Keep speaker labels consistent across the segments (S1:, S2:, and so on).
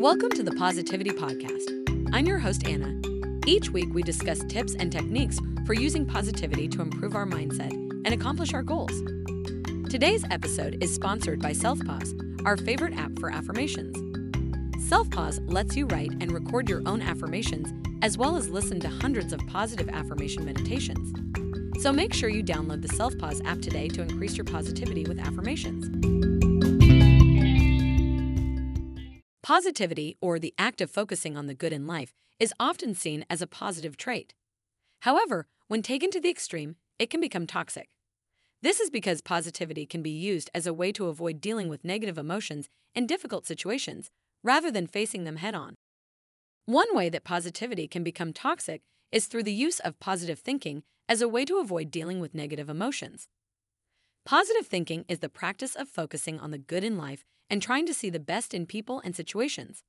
S1: Welcome to the Positivity Podcast. I'm your host, Anna. Each week, we discuss tips and techniques for using positivity to improve our mindset and accomplish our goals. Today's episode is sponsored by SelfPause, our favorite app for affirmations. SelfPause lets you write and record your own affirmations, as well as listen to hundreds of positive affirmation meditations. So make sure you download the SelfPause app today to increase your positivity with affirmations. Positivity, or the act of focusing on the good in life, is often seen as a positive trait. However, when taken to the extreme, it can become toxic. This is because positivity can be used as a way to avoid dealing with negative emotions in difficult situations rather than facing them head on. One way that positivity can become toxic is through the use of positive thinking as a way to avoid dealing with negative emotions. Positive thinking is the practice of focusing on the good in life and trying to see the best in people and situations.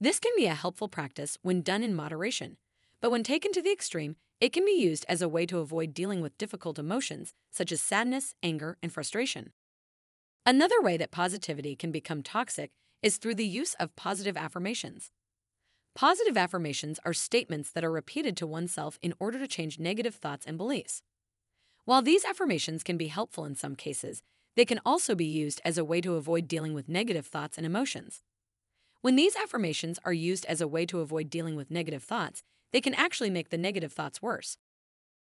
S1: This can be a helpful practice when done in moderation, but when taken to the extreme, it can be used as a way to avoid dealing with difficult emotions such as sadness, anger, and frustration. Another way that positivity can become toxic is through the use of positive affirmations. Positive affirmations are statements that are repeated to oneself in order to change negative thoughts and beliefs. While these affirmations can be helpful in some cases, they can also be used as a way to avoid dealing with negative thoughts and emotions. When these affirmations are used as a way to avoid dealing with negative thoughts, they can actually make the negative thoughts worse.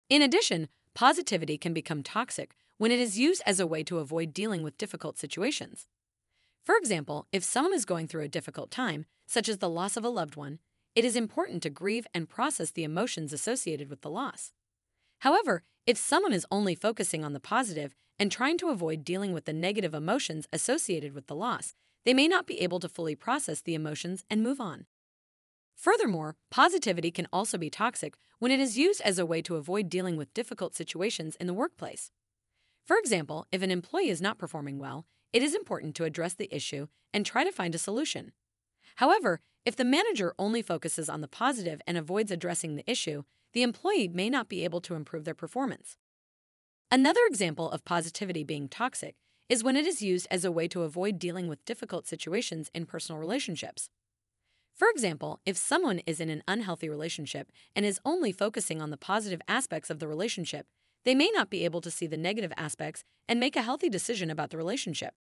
S1: In addition, positivity can become toxic when it is used as a way to avoid dealing with difficult situations. For example, if someone is going through a difficult time, such as the loss of a loved one, it is important to grieve and process the emotions associated with the loss. However, if someone is only focusing on the positive and trying to avoid dealing with the negative emotions associated with the loss, they may not be able to fully process the emotions and move on. Furthermore, positivity can also be toxic when it is used as a way to avoid dealing with difficult situations in the workplace. For example, if an employee is not performing well, it is important to address the issue and try to find a solution. However, if the manager only focuses on the positive and avoids addressing the issue, the employee may not be able to improve their performance. Another example of positivity being toxic is when it is used as a way to avoid dealing with difficult situations in personal relationships. For example, if someone is in an unhealthy relationship and is only focusing on the positive aspects of the relationship, they may not be able to see the negative aspects and make a healthy decision about the relationship.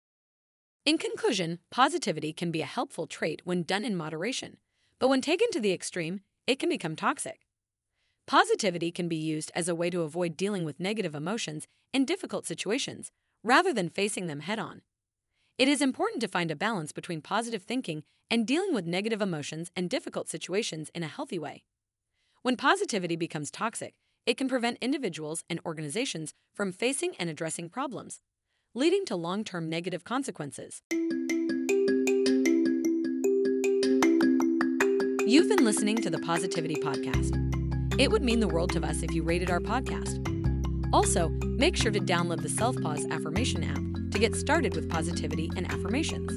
S1: In conclusion, positivity can be a helpful trait when done in moderation, but when taken to the extreme, it can become toxic. Positivity can be used as a way to avoid dealing with negative emotions in difficult situations rather than facing them head on. It is important to find a balance between positive thinking and dealing with negative emotions and difficult situations in a healthy way. When positivity becomes toxic, it can prevent individuals and organizations from facing and addressing problems, leading to long term negative consequences. You've been listening to the Positivity Podcast. It would mean the world to us if you rated our podcast. Also, make sure to download the Self Pause Affirmation app to get started with positivity and affirmations.